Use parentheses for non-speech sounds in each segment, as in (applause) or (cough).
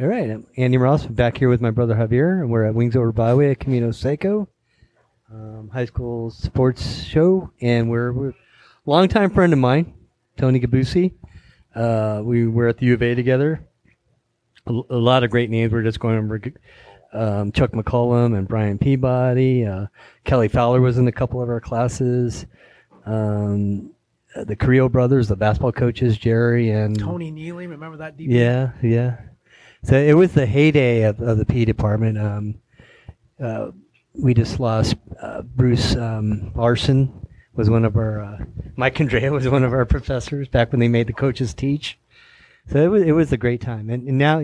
All right, I'm Andy Ross back here with my brother Javier, and we're at Wings Over Broadway at Camino Seco, um, high school sports show, and we're, we're longtime friend of mine, Tony Gabusi. Uh, we were at the U of A together. A, a lot of great names. We're just going over um, Chuck McCollum and Brian Peabody. Uh, Kelly Fowler was in a couple of our classes. Um, the Creel brothers, the basketball coaches, Jerry and Tony Neely, remember that? DB? yeah, yeah. So it was the heyday of, of the P department. Um, uh, we just lost uh, Bruce um, Larson was one of our uh, Mike Andrea was one of our professors back when they made the coaches teach. So it was it was a great time, and, and now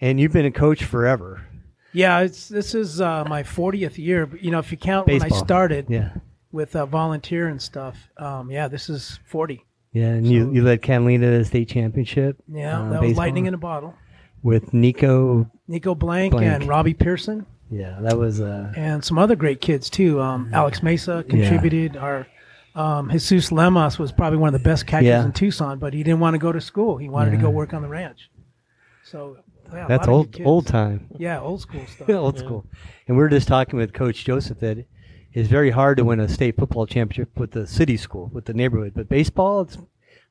and you've been a coach forever. Yeah, it's this is uh, my 40th year. You know, if you count when I started Yeah, with uh, volunteer and stuff, um, yeah, this is 40. yeah, and you, you led Catalina to the state championship. Yeah, uh, that was lightning in a bottle. With Nico. Nico Blank, Blank. and Robbie Pearson Yeah, that was uh, and some other great kids too. Um, Alex Mesa contributed. Our um, Jesus Lemos was probably one of the best catchers Yeah. in Tucson, but he didn't want to go to school. He wanted to go work on the ranch. So yeah, that's lot of good old old time. Yeah, old school stuff. (laughs) old school. And we are just talking with Coach Joseph that it's very hard to win a state football championship with the city school, with the neighborhood. But baseball, it's a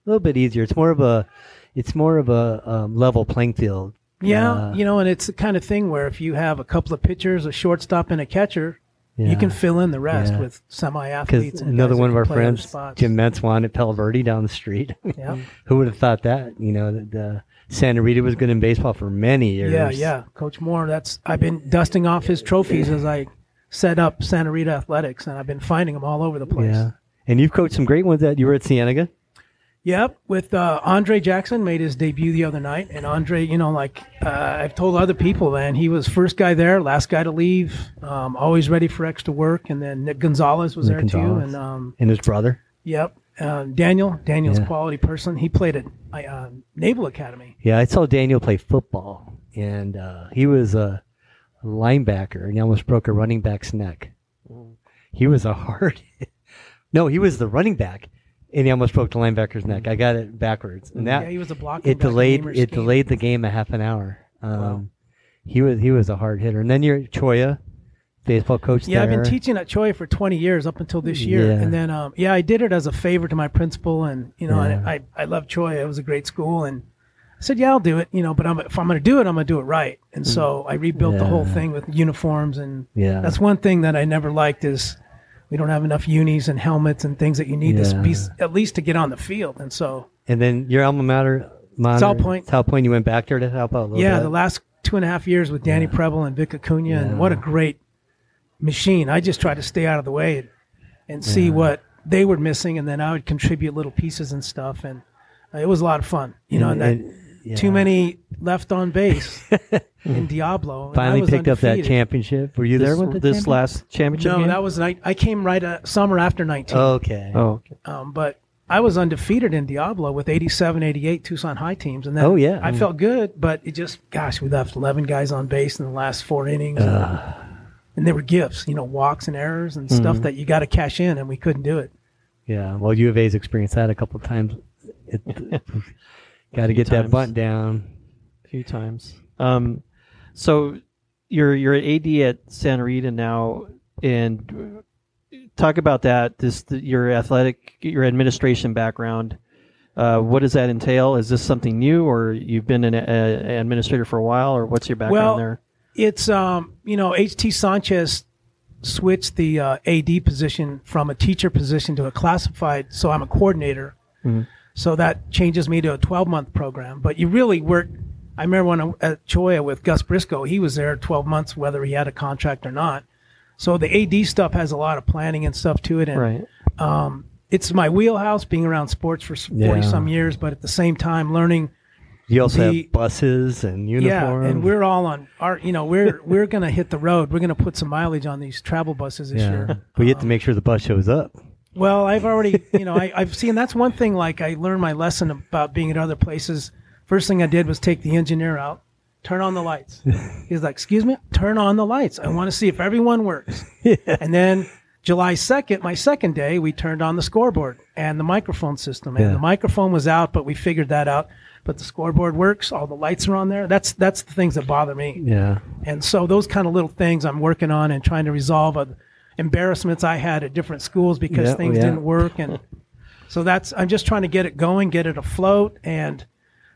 little bit easier. It's more of a, it's more of a um, level playing field. Yeah, Uh, you know, and it's the kind of thing where if you have a couple of pitchers, a shortstop, and a catcher, you can fill in the rest Yeah. with semi-athletes. And another one of our friends. Jim Metz, won at Palo Verde down the street. (laughs) Yeah. (laughs) Who would have thought that? You know, the Santa Rita was good in baseball for many years. Yeah, yeah, Coach Moore. That's I've been dusting off his trophies as I set up Santa Rita Athletics, and I've been finding them all over the place. Yeah. And you've coached some great ones that you were at Cienega. Yep, with uh, Andre Jackson made his debut the other night, and Andre, you know, like uh, I've told other people, man, he was first guy there, last guy to leave, um, always ready for extra work, and then Nick Gonzalez was Nick there too, and um, And his brother. yep, uh, Daniel, Daniel's Yeah. quality person. He played at uh, Naval Academy. Yeah, I saw Daniel play football, and uh, he was a linebacker, and he almost broke a running back's neck. He was a hard. (laughs) no, he was the running back, and he almost broke the linebacker's neck. I got it backwards, and that yeah, he was a blocking. it delayed it scheme. delayed the game a half an hour. Um, Wow. He was he was a hard hitter, and then you're Cholla, baseball coach. Yeah, I've been teaching at Cholla for 20 years up until this year, Yeah. and then um, yeah, I did it as a favor to my principal, and you know, Yeah. I, I I love Choi. It was a great school, and I said, yeah, I'll do it. You know, but I'm, if I'm going to do it, I'm going to do it right. And so I rebuilt the whole Mm. Thing with uniforms, and Yeah. that's one thing that I never liked is we don't have enough unis and helmets and things that you need to be at least to get on the field. And so And then your alma mater, mater South Point. South Point. You went back there to help out a little bit. yeah, bit. the last two and a half years with Danny Yeah. Preble and Vic Acuna, Yeah. and what a great machine. I just tried to stay out of the way and, and see Yeah. what they were missing, and then I would contribute little pieces and stuff, and it was a lot of fun. You know, and, that, yeah. too many left on base (laughs) in Diablo. and I Finally picked up that championship. Were you there This, with the this championship? last championship No, game? that was night. I came right uh, summer after 19. Okay. oh, okay. Um, but I was undefeated in Diablo with 87, 88 Tucson High teams. And then Oh, yeah. I felt good, but it just, gosh, we left 11 guys on base in the last four innings. and they were gifts, you know, walks and errors and stuff Mm-hmm. that you got to cash in, and we couldn't do it. Yeah. Well, U of A's experienced that a couple of times. It, (laughs) got to get that times. bunt down. a few times. Um, so you're you're an AD at Santa Rita now, and talk about that. This your athletic, your administration background. Uh, what does that entail? Is this something new, or you've been an, a, an administrator for a while, or what's your background Well, there? It's, um, you know, HT Sanchez switched the uh, AD position from a teacher position to a classified, so I'm a coordinator. Mm-hmm. So that changes me to a 12 month program. But you really work. I remember when I, at Cholla with Gus Briscoe, he was there 12 months, whether he had a contract or not. So the AD stuff has a lot of planning and stuff to it. And Right. Um, it's my wheelhouse being around sports for 40 Yeah. some years, but at the same time learning You also The- have buses and uniforms. yeah, and we're all on our. You know, we're (laughs) we're gonna hit the road. We're gonna put some mileage on these travel buses this yeah. year. But you have to uh, make sure the bus shows up. Well, I've already, (laughs) you know, I, I've seen that's one thing. Like I learned my lesson about being at other places. First thing I did was take the engineer out, turn on the lights. (laughs) He's like, "Excuse me, turn on the lights. I want to see if everyone works." And then July second, my second day, we turned on the scoreboard, and the microphone system. Yeah. And the microphone was out, but we figured that out. But the scoreboard works. All the lights are on there. That's that's the things that bother me. Yeah. And so those kind of little things I'm working on and trying to resolve uh, embarrassments I had at different schools because Yeah, things yeah. didn't work. And (laughs) so that's I'm just trying to get it going, get it afloat. And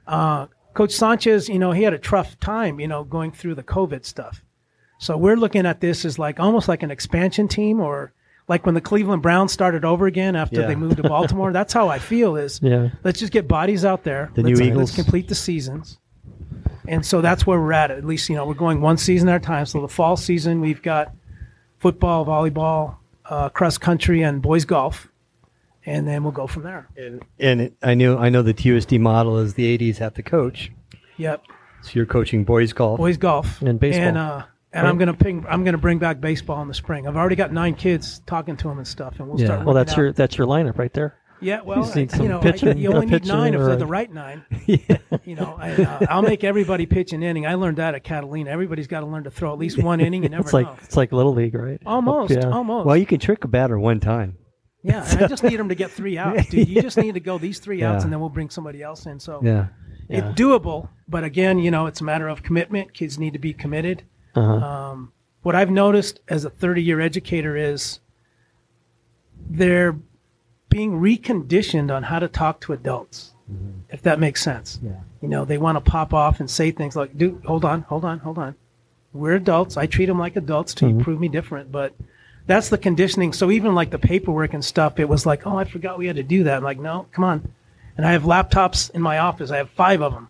uh, Coach Sanchez, you know, he had a tough time, you know, going through the COVID stuff. So we're looking at this as like almost like an expansion team or like when the Cleveland Browns started over again after Yeah. they moved to (laughs) Baltimore. that's how I feel is Yeah. let's just get bodies out there. The new let's, Eagles. let's complete the seasons. And so that's where we're at. At least, you know, we're going one season at a time. So the fall season, we've got football, volleyball, uh, cross country, and boys golf. And then we'll go from there. And, and it, I knew I know the TUSD model is the 80s have to coach. Yep. So you're coaching boys golf. Boys golf. And baseball. And, uh, and I'm gonna ping, I'm gonna bring back baseball in the spring. I've already got nine kids talking to them and stuff, and we'll Yeah. start. Well, working that's out. your that's your lineup right there. Yeah, well, I- you know, pitching, I, you only need nine if they're the right nine. (laughs) yeah. You know, I, uh, I'll make everybody pitch an inning. I learned that at Catalina. Everybody's got to learn to throw at least one inning. You (laughs) never It's like know. it's like little league, right? Almost, Yeah. almost. Well, you can trick a batter one time. yeah, and I just need them to get three (laughs) outs, dude. You just need to go these three outs, and then we'll bring somebody else in. So Yeah. It's doable, but again, you know, it's a matter of commitment. Kids need to be committed. Uh-huh. Um, what I've noticed as a 30 year educator is they're being reconditioned on how to talk to adults, mm-hmm. if that makes sense. Yeah. You know, they want to pop off and say things like, dude, hold on, hold on, hold on. We're adults. I treat them like adults till you mm-hmm. prove me different. But that's the conditioning. So even like the paperwork and stuff, it was like, oh, I forgot we had to do that. I'm like, no, come on. And I have laptops in my office. I have five of them.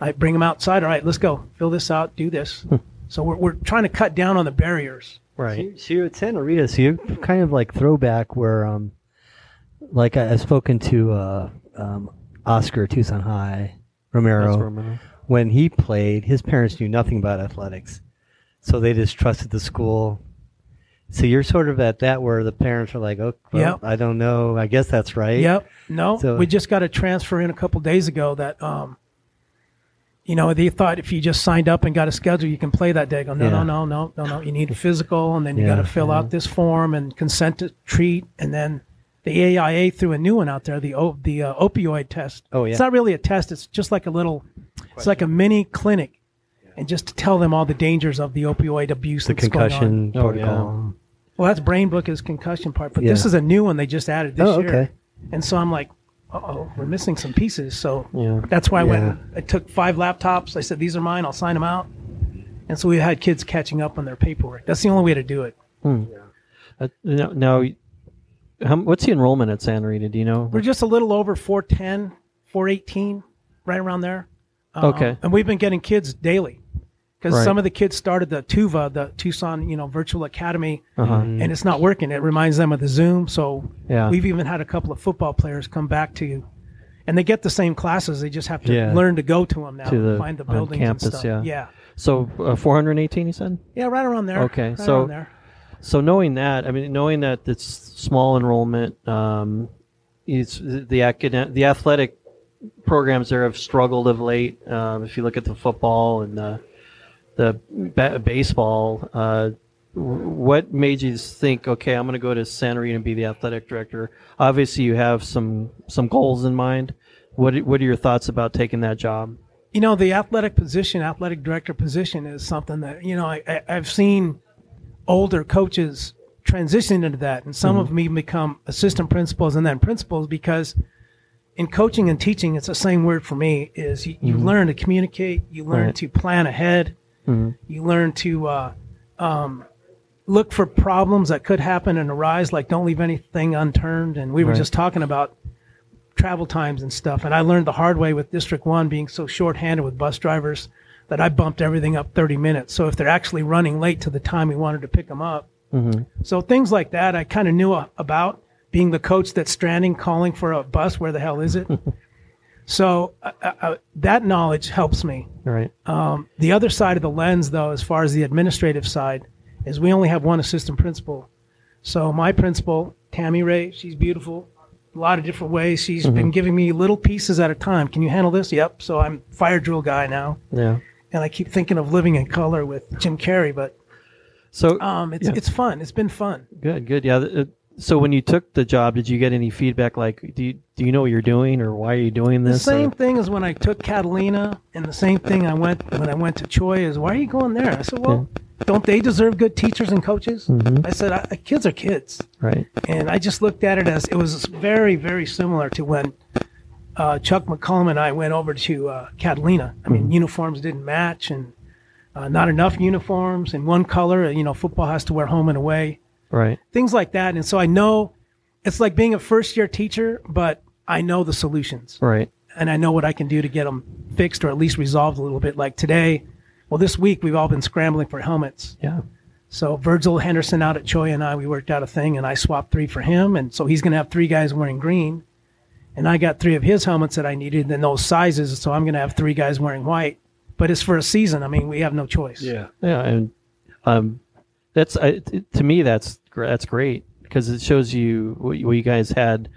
I bring them outside. All right, let's go. Fill this out. Do this. Hmm. so we're, we're trying to cut down on the barriers. Right. So you're at Santa Rita, so you're kind of like throwback where, um, like I, I've spoken to uh, um, Oscar Tucson High Romero. Romero. When he played, his parents knew nothing about athletics, so they just trusted the school. So you're sort of at that where the parents are like, "Oh, well, Yep. I don't know. I guess that's right." Yep. No, So- we just got a transfer in a couple days ago that, um, you know, they thought if you just signed up and got a schedule, you can play that day. I go, no, Yeah. no, no, no, no, no. You need a physical, and then you Yeah, got to fill out this form and consent to treat, and then the AIA threw a new one out there, the o- the uh, opioid test. Oh, yeah. It's not really a test. It's just like a little, it's like a mini clinic, and just to tell them all the dangers of the opioid abuse. The that's going on. concussion Oh, protocol. Well, that's Brain Book is concussion part, but this Yeah. is a new one they just added this Oh, year. okay. And so I'm like, oh, we're missing some pieces. So Yeah. that's why I went. Yeah. and I took five laptops. I said these are mine. I'll sign them out. And so we had kids catching up on their paperwork. That's the only way to do it. Uh, now, now how, what's the enrollment at Santa Rita? Do you know? We're just a little over 410, 418, right around there. Um, Okay. And we've been getting kids daily because Right. some of the kids started the TUVA, the Tucson, you know, Virtual Academy, Uh-huh. and it's not working. It reminds them of the Zoom. So Yeah. we've even had a couple of football players come back to you, and they get the same classes. They just have to Yeah. learn to go to them now, To the- find the on buildings campus, and stuff. yeah. yeah, So uh, 418, you said. yeah, right around there. Okay, right so- around there. So knowing that, I mean, knowing that it's small enrollment, um, it's the academic, the athletic programs there have struggled of late. Um, if you look at the football and the the ba- baseball, uh, what made you think, okay, I'm going to go to Santa Rita and be the athletic director? Obviously, you have some some goals in mind. What What are your thoughts about taking that job? you know the athletic position athletic director position is something that you know I, i've seen older coaches transition into that and some of them even become assistant principals and then principals because in coaching and teaching it's the same word for me is you, you learn to communicate you learn Right. to plan ahead you learn to uh, um, look for problems that could happen and arise like don't leave anything unturned and we were Right. just talking about travel times and stuff. And I learned the hard way with District 1 being so short-handed with bus drivers that I bumped everything up 30 minutes. So if they're actually running late to the time we wanted to pick them up. So things like that I kind of knew a- about being the coach that's stranding, calling for a bus. Where the hell is it? (laughs) so uh, uh, uh, that knowledge helps me. Right. Um, the other side of the lens, though, as far as the administrative side, is we only have one assistant principal. So my principal, Tammy Ray, she's beautiful, a lot of different ways. She's been giving me little pieces at a time. Can you handle this? Yep. So I'm fire drill guy now, Yeah. And I keep thinking of living in color with Jim Carrey, but So um, it's Yeah. it's fun. It's been fun. Good, good. Yeah. so when you took the job, did you get any feedback like, do you, do you know what you're doing or why are you doing this? The same or- thing as when I took Catalina, and the same thing I went when I went to Choi is why are you going there? I said, well, don't they deserve good teachers and coaches? Mhm. I said, I, kids are kids, right. and I just looked at it as it was very, very similar to when uh, Chuck McCollum and I went over to uh, Catalina. I mean, uniforms didn't match, and uh, not enough uniforms in one color. You know, football has to wear home and away Right. things like that. And so I know it's like being a first year teacher, but I know the solutions Right. and I know what I can do to get them fixed or at least resolved a little bit. Like today, well, this week we've all been scrambling for helmets. Yeah. So Virgil Henderson out at Choi and I, we worked out a thing, and I swapped three for him, and so he's going to have three guys wearing green, and I got three of his helmets that I needed in those sizes, so I'm going to have three guys wearing white. But it's for a season. I mean, we have no choice. Yeah, yeah, and um, that's I, t- to me that's that's great because it shows you what, you- what you guys had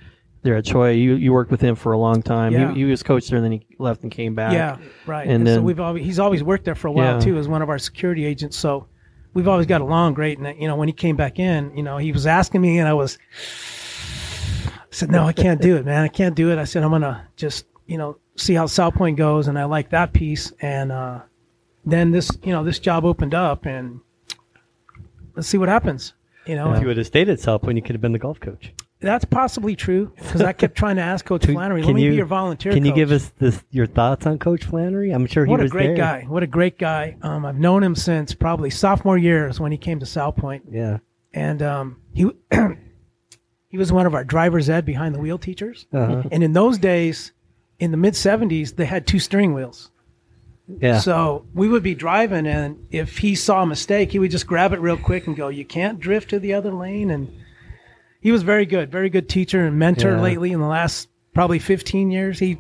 there at Choi. You you worked with him for a long time. Yeah. He, he was coach there, and then he left and came back. Yeah, right. And And, so then- we've always he's always worked there for a while Yeah. too as one of our security agents. So we've always got along great. And you know, when he came back in, you know, he was asking me, and I was, I said, "No, I can't do it, man. I can't do it." I said, "I'm gonna just you know see how South Point goes," and I like that piece. And uh, then this you know this job opened up, and let's see what happens. You know, If you would have stayed at South Point, you could have been the golf coach. that's possibly true because I kept trying to ask Coach (laughs) Flannery, "Let Can me you- be your volunteer." Can you give us this your thoughts on Coach Flannery? I'm sure he was what a great there. guy! What a great guy! Um, I've known him since probably sophomore years when he came to South Point, Yeah. and um, he (clears throat) he was one of our driver's ed behind the wheel teachers. Uh-huh. And in those days, in the mid '70s, they had two steering wheels. Yeah. So we would be driving, and if he saw a mistake, he would just grab it real quick and go, "You can't drift to the other lane." And he was very good, very good teacher and mentor Yeah. lately in the last probably 15 years. He,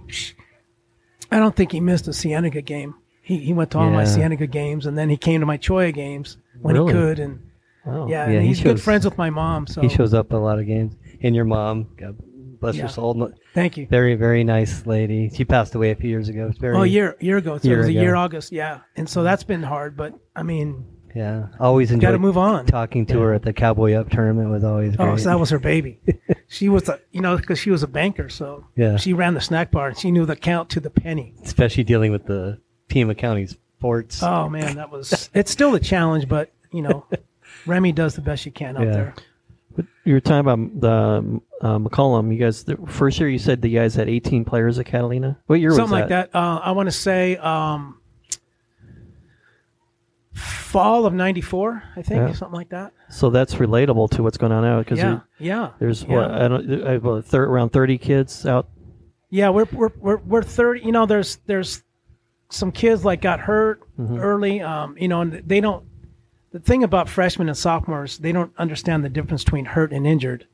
I don't think he missed a Cienega game. He he went to all my Yeah. Cienega games, and then he came to my Cholla games when Really? he could. And Wow. yeah, Yeah, and he he's good friends with my mom. So he shows up at a lot of games. And your mom, God bless Yeah. her soul, thank you. very very nice lady. She passed away a few years ago. It's very Oh, a year year ago. So Year it was a year August. Yeah, and so that's been hard. But I mean, yeah. Always got to move on. talking to her at the Cowboy Up tournament was always oh, great. Oh, so that was her baby. (laughs) she was a, you know, because she was a banker, so Yeah. she ran the snack bar and she knew the count to the penny. especially dealing with the Pima County sports. Oh man, that was. It's still a challenge, but you know, (laughs) Remy does the best she can out Yeah. there. You were talking about the uh, McCollum. You guys, the first year you said the guys had 18 players at Catalina. What year Something was like that. Uh, I want to say um, fall of '94, I think, Yeah. something like that. So that's relatable to what's going on now because Yeah, yeah. there's yeah. what I don't I, well, thir- around 30 kids out. Yeah, we're we're we're we're thirty. You know, there's there's some kids like got hurt Mm-hmm. early. Um, you know, and they don't. The thing about freshmen and sophomores, they don't understand the difference between hurt and injured.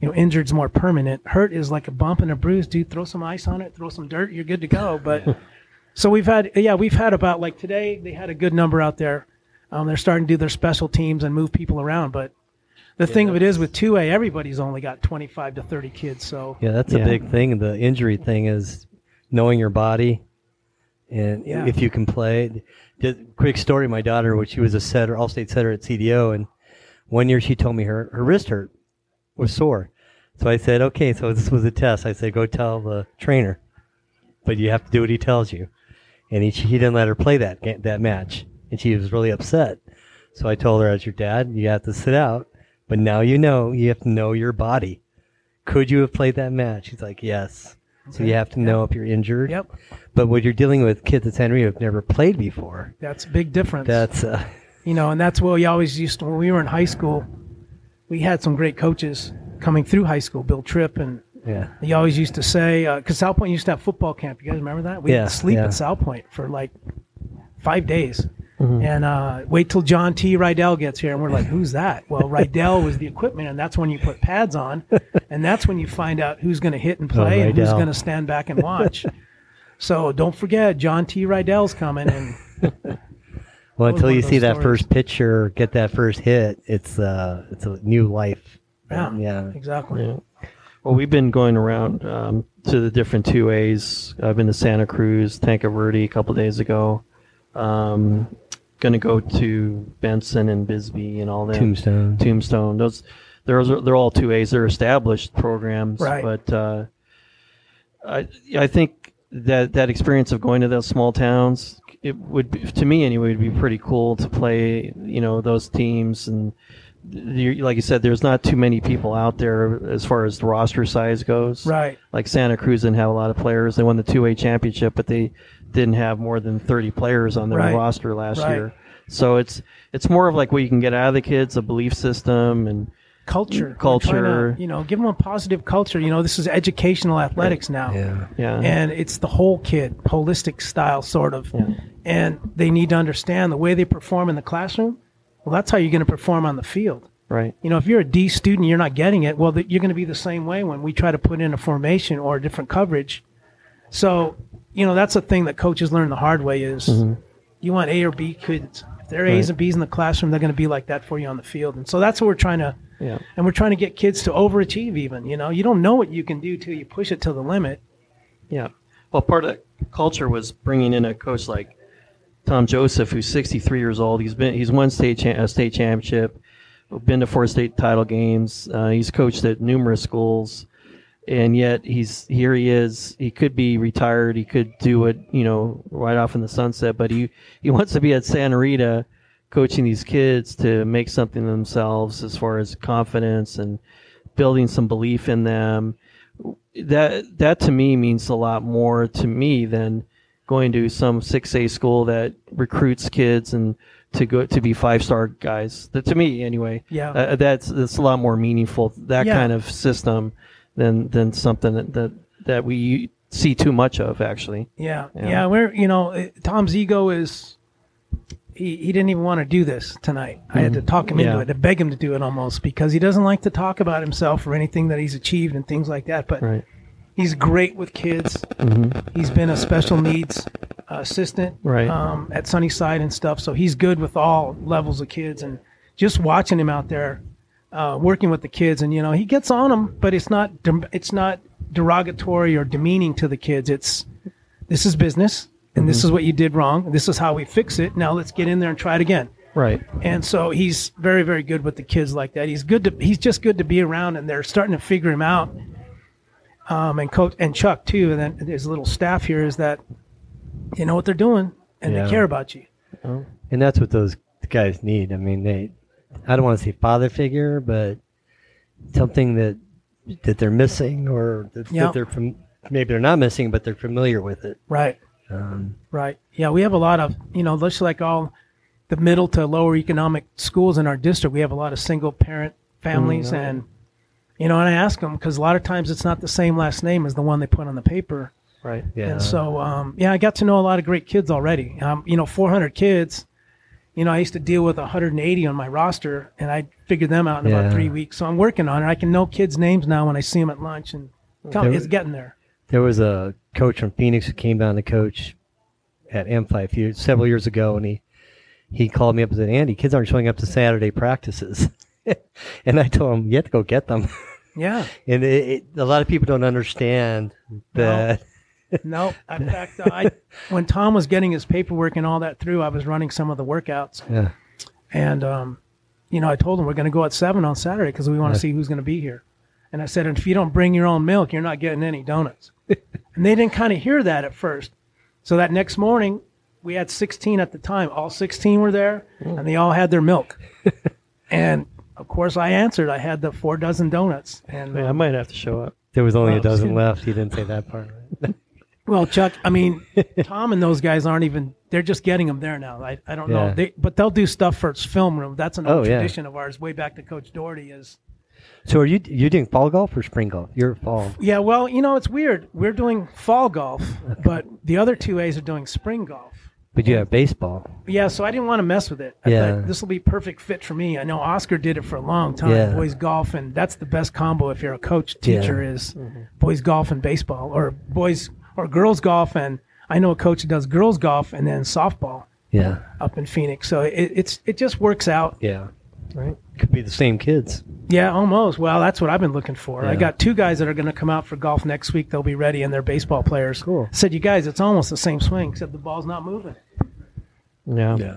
You know, injured's more permanent. Hurt is like a bump and a bruise. Dude, throw some ice on it, throw some dirt, you're good to go. But (laughs) so we've had, yeah, we've had about like today they had a good number out there. Um, they're starting to do their special teams and move people around. But the thing of it is with two A, everybody's only got 25 to 30 kids. So Yeah, that's Yeah. a big thing. The injury thing is knowing your body, and Yeah. if you can play. Just quick story: my daughter, when she was a setter, all-state setter at CDO, and one year she told me her her wrist hurt, was sore. So I said, okay, so this was a test. I said, go tell the trainer, but you have to do what he tells you. And he he didn't let her play that that match, and she was really upset. So I told her, as your dad, you have to sit out. But now you know you have to know your body. Could you have played that match? She's like, yes. So you have to know if you're injured. Yep, But when you're dealing with kids at San Rio who've never played before, that's a big difference. that's uh, you know, and that's what we always used to when we were in high school. We had some great coaches coming through high school, Bill Tripp, and yeah, he always used to say, because South Point used to have football camp. You guys remember that? We'd Yeah, sleep yeah. at South Point for like five days. Mm-hmm. And uh, wait till John T. Rydell gets here, and we're like, "Who's that?" Well, Rydell was the equipment, and that's when you put pads on, (laughs) and that's when you find out who's going to hit and play and who's going to stand back and watch. (laughs) so don't forget, John T. Rydell's coming, and (laughs) well, until you see those that stories. first pitcher get that first hit, it's uh, it's a new life. yeah, yeah. exactly. Yeah. Well, we've been going around um, to the different two A's. I've been to Santa Cruz, Tanque Verde a couple days ago. Um, going to go to Benson and Bisbee and all that. Tombstone. Tombstone. Those they're they're all two A's. They're established programs, Right. But uh, I I think that that experience of going to those small towns, it would be, to me anyway, would be pretty cool to play. You know those teams and. Like you said, there's not too many people out there as far as the roster size goes. Right. Like Santa Cruz didn't have a lot of players. They won the two A championship, but they didn't have more than 30 players on their Right. roster last Right. year. So it's it's more of like what you can get out of the kids, a belief system, and Culture. Culture. to, you know, give them a positive culture. You know, this is educational athletics now. Yeah. yeah, and it's the whole kid, holistic style sort of. And they need to understand the way they perform in the classroom. Well, that's how you're going to perform on the field. right, You know, if you're a D student, you're not getting it. Well, you're going to be the same way when we try to put in a formation or a different coverage. So, you know, that's a thing that coaches learn the hard way is you want A or B kids. If they're A's Right. and B's in the classroom, they're going to be like that for you on the field. And so that's what we're trying to yeah, and we're trying to get kids to overachieve even you know you don't know what you can do till you push it to the limit yeah. Well, part of the culture was bringing in a coach like Tom Joseph, who's 63 years old. He's been he's won state cha- a state championship, been to four state title games. Uh, he's coached at numerous schools, and yet he's here. He is. He could be retired. He could do it, you know, right off in the sunset. But he he wants to be at Santa Rita, coaching these kids to make something of themselves as far as confidence and building some belief in them. That that to me means a lot more to me than going to some six A school that recruits kids and to go to be five star guys. That to me anyway. Yeah. Uh, that's that's a lot more meaningful. That Yeah. kind of system than than something that that, that we see too much of actually. yeah Yeah. yeah, we're you know tom's ego is he, he didn't even want to do this tonight i had to talk him into it to beg him to do it almost because he doesn't like to talk about himself or anything that he's achieved and things like that but Right. he's great with kids Mm-hmm. he's been a special needs uh, assistant Right. um, at Sunnyside and stuff. So he's good with all levels of kids, and just watching him out there uh, working with the kids, and you know he gets on them, but it's not it's not derogatory or demeaning to the kids. It's this is business, and this is what you did wrong. This is how we fix it. Now let's get in there and try it again. Right. And so he's very, very good with the kids like that. He's good to he's just good to be around, and they're starting to figure him out. Um, and coach and Chuck too, and then his little staff here is that they know what they're doing and Yeah. they care about you. And that's what those guys need. I mean, they, I don't want to say father figure, but something that that they're missing or that, Yeah. that they're from, maybe they're not missing, but they're familiar with it. Right, Um, right. Yeah, we have a lot of you know, just like all the middle to lower economic schools in our district, we have a lot of single parent families, Mm, and you know, and I ask them because a lot of times it's not the same last name as the one they put on the paper. Right. yeah. And so, um, yeah, I got to know a lot of great kids already. Um, you know, 400 kids. You know, I used to deal with 180 on my roster, and I figured them out in Yeah. about three weeks. So I'm working on it. I can know kids' names now when I see them at lunch, and There- it's getting there. There was a coach from Phoenix who came down to coach at M5 a few, several years ago, and he he called me up and said, "Andy, kids aren't showing up to Saturday practices," (laughs) and I told him, "You have to go get them." Yeah. (laughs) and it, it, a lot of people don't understand that. no, in fact, uh, I, when Tom was getting his paperwork and all that through, I was running some of the workouts, Yeah, and um, you know, I told him we're going to go at seven on Saturday because we want to see who's going to be here. And I said, and if you don't bring your own milk, you're not getting any donuts. (laughs) and they didn't kind of hear that at first. So that next morning, we had 16 at the time. All 16 were there, and they all had their milk. (laughs) and of course, I answered. I had the four dozen donuts. And I um, might have to show up. there was only Oh, a dozen (laughs) left. He didn't say that part. Right? Well, Chuck, I mean, (laughs) Tom and those guys aren't even. They're just getting them there now. I, I don't know. They, but they'll do stuff for its film room. That's an old Oh, yeah. tradition of ours, way back to Coach Doherty. Is So are you you doing fall golf or spring golf? You're fall. Yeah, well, you know, it's weird. We're doing fall golf, (laughs) but the other two A's are doing spring golf. But you have baseball. Yeah, so I didn't want to mess with it. I Yeah. thought this will be perfect fit for me. I know Oscar did it for a long time, Yeah. boys golf, and that's the best combo if you're a coach teacher Yeah. is mm-hmm. boys golf and baseball, or boys or girls golf, and I know a coach that does girls golf and then softball Yeah. up in Phoenix. So it, it's it just works out. Yeah. Right. Could be the same kids. Yeah, almost. Well, that's what I've been looking for. I got two guys that are going to come out for golf next week. They'll be ready, and they're baseball players. Cool. I said, you guys, it's almost the same swing, except the ball's not moving. Yeah. Yeah.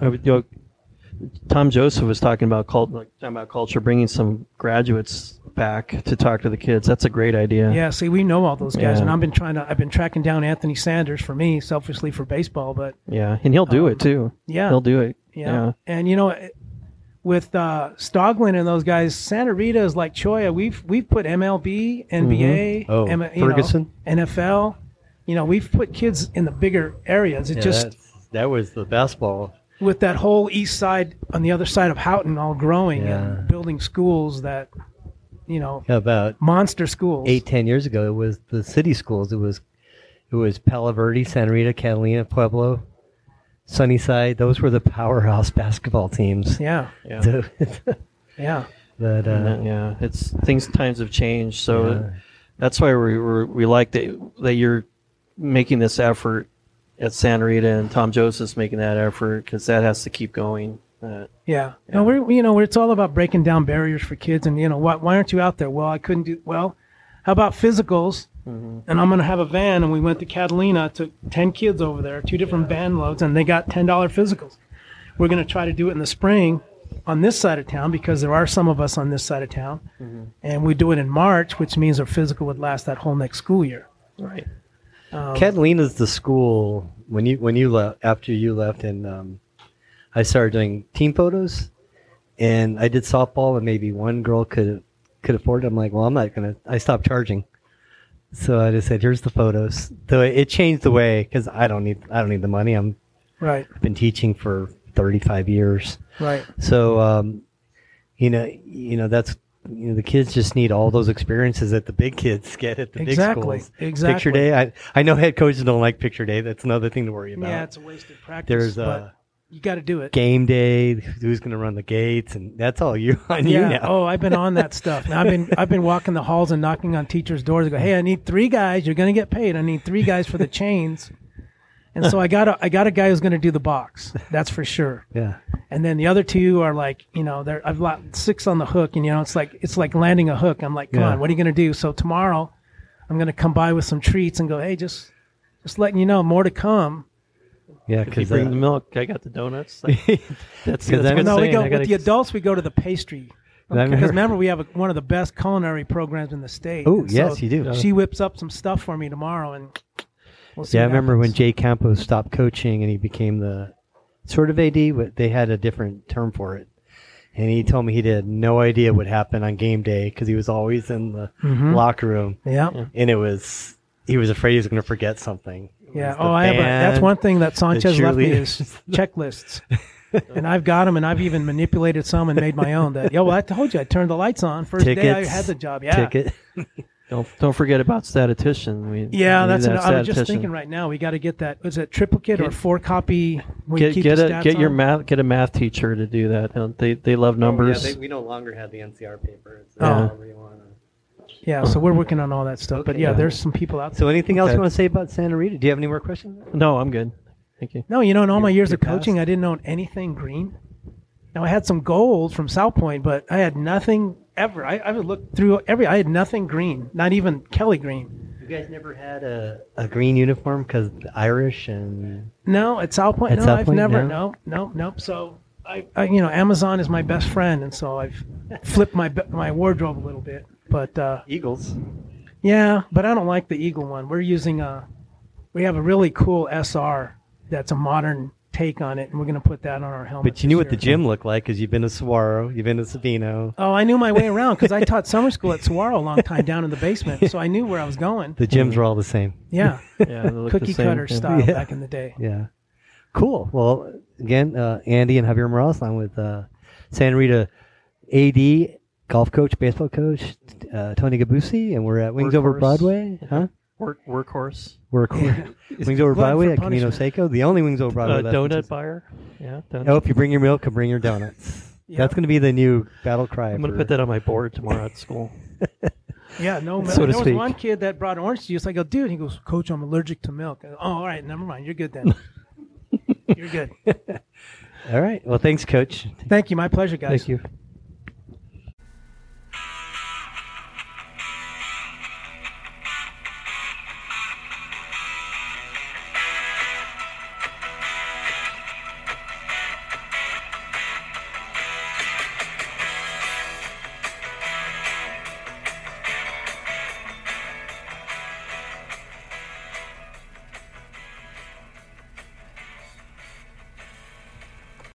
You know, Tom Joseph was talking about cult, like, talking about culture, bringing some graduates back to talk to the kids. That's a great idea. Yeah, see, we know all those guys, Yeah. and I've been trying to. I've been tracking down Anthony Sanders for me, selfishly for baseball, but Yeah, and he'll do Um, it too. yeah, He'll do it. Yeah. Yeah. And you know, with uh, Stoglin and those guys, Santa Rita is like Cholla. We've we've put MLB, NBA, Oh, M- you know, Ferguson? NFL. You know, we've put kids in the bigger areas. It Yeah, just that was the basketball. With that whole east side on the other side of Houghton all growing Yeah. and building schools that, you know, about monster schools. eight, ten years ago, it was the city schools. It was, it was Palo Verde, Santa Rita, Catalina, Pueblo, Sunnyside. Those were the powerhouse (laughs) basketball teams. Yeah, Yeah. So, (laughs) yeah, but uh, that- yeah, it's things. Times have changed, so Yeah. that's why we we we like that that you're making this effort at Santa Rita and Tom Joseph's making that effort because that has to keep going. Uh, yeah. No, we're you know it's all about breaking down barriers for kids, and you know why why aren't you out there? Well, I couldn't do well. How about physicals? And I'm going to have a van, and we went to Catalina, took ten kids over there, two different van loads, and they got ten dollar physicals. We're going to try to do it in the spring on this side of town because there are some of us on this side of town, and we do it in March, which means our physical would last that whole next school year. right. Um, Catalina's the school when you when you left after you left and um, I started doing team photos and I did softball and maybe one girl could could afford it. I'm like, well, I'm not gonna. I stopped charging, so I just said, here's the photos. So it changed the way because I don't need I don't need the money. I'm right, I've been teaching for 35 years, right. so um, you know you know that's. You know, the kids just need all those experiences that the big kids get at the Exactly, big schools. exactly. Picture day. I, I know head coaches don't like picture day. That's another thing to worry about. Yeah, it's a wasted practice. There's but uh, you got to do it. game day. Who's going to run the gates? And that's all you (laughs) on you now. Oh, I've been on that stuff. Now, I've been I've been walking the halls and knocking on teachers' doors. I go, hey, I need three guys. You're going to get paid. I need three guys for the chains. And so I got a I got a guy who's going to do the box. That's for sure. (laughs) Yeah. And then the other two are like, you know, they're I've got six on the hook, and you know, it's like it's like landing a hook. I'm like, come Yeah. on, what are you going to do? So tomorrow, I'm going to come by with some treats and go, hey, just just letting you know, more to come. Yeah. If you Because bring uh, the milk, I got the donuts. Like, (laughs) that's, that's I a was good no, we go I gotta- with the adults. We go to the pastry. I remember- Because remember, we have a, one of the best culinary programs in the state. Oh, And yes, you do. She whips up some stuff for me tomorrow, and we'll see. yeah, I what remember when. Jay Campos stopped coaching and he became the sort of AD, but they had a different term for it. And he told me he had no idea what happened on game day because he was always in the Mhm. locker room, Yeah, and it was he was afraid he was going to forget something. Yeah. was the Oh, I have. A, that's one thing that Sanchez left me is (laughs) checklists. and I've got them, and I've even manipulated some and made my own. That yo, well, I told you I turned the lights on first day I had the job. Yeah, Ticket. (laughs) Don't don't forget about statistician. We, yeah. we That's. need An, that I was just thinking right now we got to get that. Was it triplicate or four copy? where you Get keep get the a, stats get your math get a math teacher to do that. They they love numbers. Oh, yeah, they, we no longer have the NCR paper. It's Oh. however you wanna- Yeah, so we're working on all that stuff. But yeah, Yeah. there's some people out there. So, anything else Okay. you want to say about Santa Rita? Do you have any more questions? no, I'm good. Thank you. No, you know, in all my years of coaching, past? I didn't own anything green. Now I had some gold from South Point, but I had nothing ever. I, I would look through every. I had nothing green, not even Kelly green. You guys never had a, a green uniform because Irish and No, at South Point, At no, South I've Point, never. no? No, no. So I, I, you know, Amazon is my best friend, and so I've (laughs) flipped my my wardrobe a little bit. But uh, Eagles. yeah, but I don't like the Eagle one. We're using a. We have a really cool SR that's a modern take on it, and we're going to put that on our helmet. But you knew this what the gym looked like because you've been to Saguaro, you've been to Sabino. Oh, I knew my way around because I taught summer school at Saguaro a long time down in the basement, so I knew where I was going. The gyms were all the same. Yeah, (laughs) Yeah, they the cookie same. cutter Yeah. style (laughs) Yeah. back in the day. Yeah. Cool. Well, again, uh, Andy and Javier Morales. I'm with uh, Santa Rita AD, golf coach, baseball coach, uh, Tony Gabusi, and we're at Wings Over Broadway. Huh? Work workhorse. We're (laughs) Wings Over Glutton Broadway at Camino. Seco, the only Wings Over Broadway. Uh, left donut Tucson. buyer. Yeah. Donut. Oh, if you bring your milk, bring your donuts. (laughs) Yeah. That's going to be the new battle cry. I'm gonna put that on my board tomorrow at school. (laughs) Yeah, no, So to there was speak. one kid that brought orange juice. I go, dude. He goes, Coach, I'm allergic to milk. Go, oh, all right, never mind. You're good then. You're good. All right. Well, thanks, Coach. Thank you. My pleasure, guys. Thank you.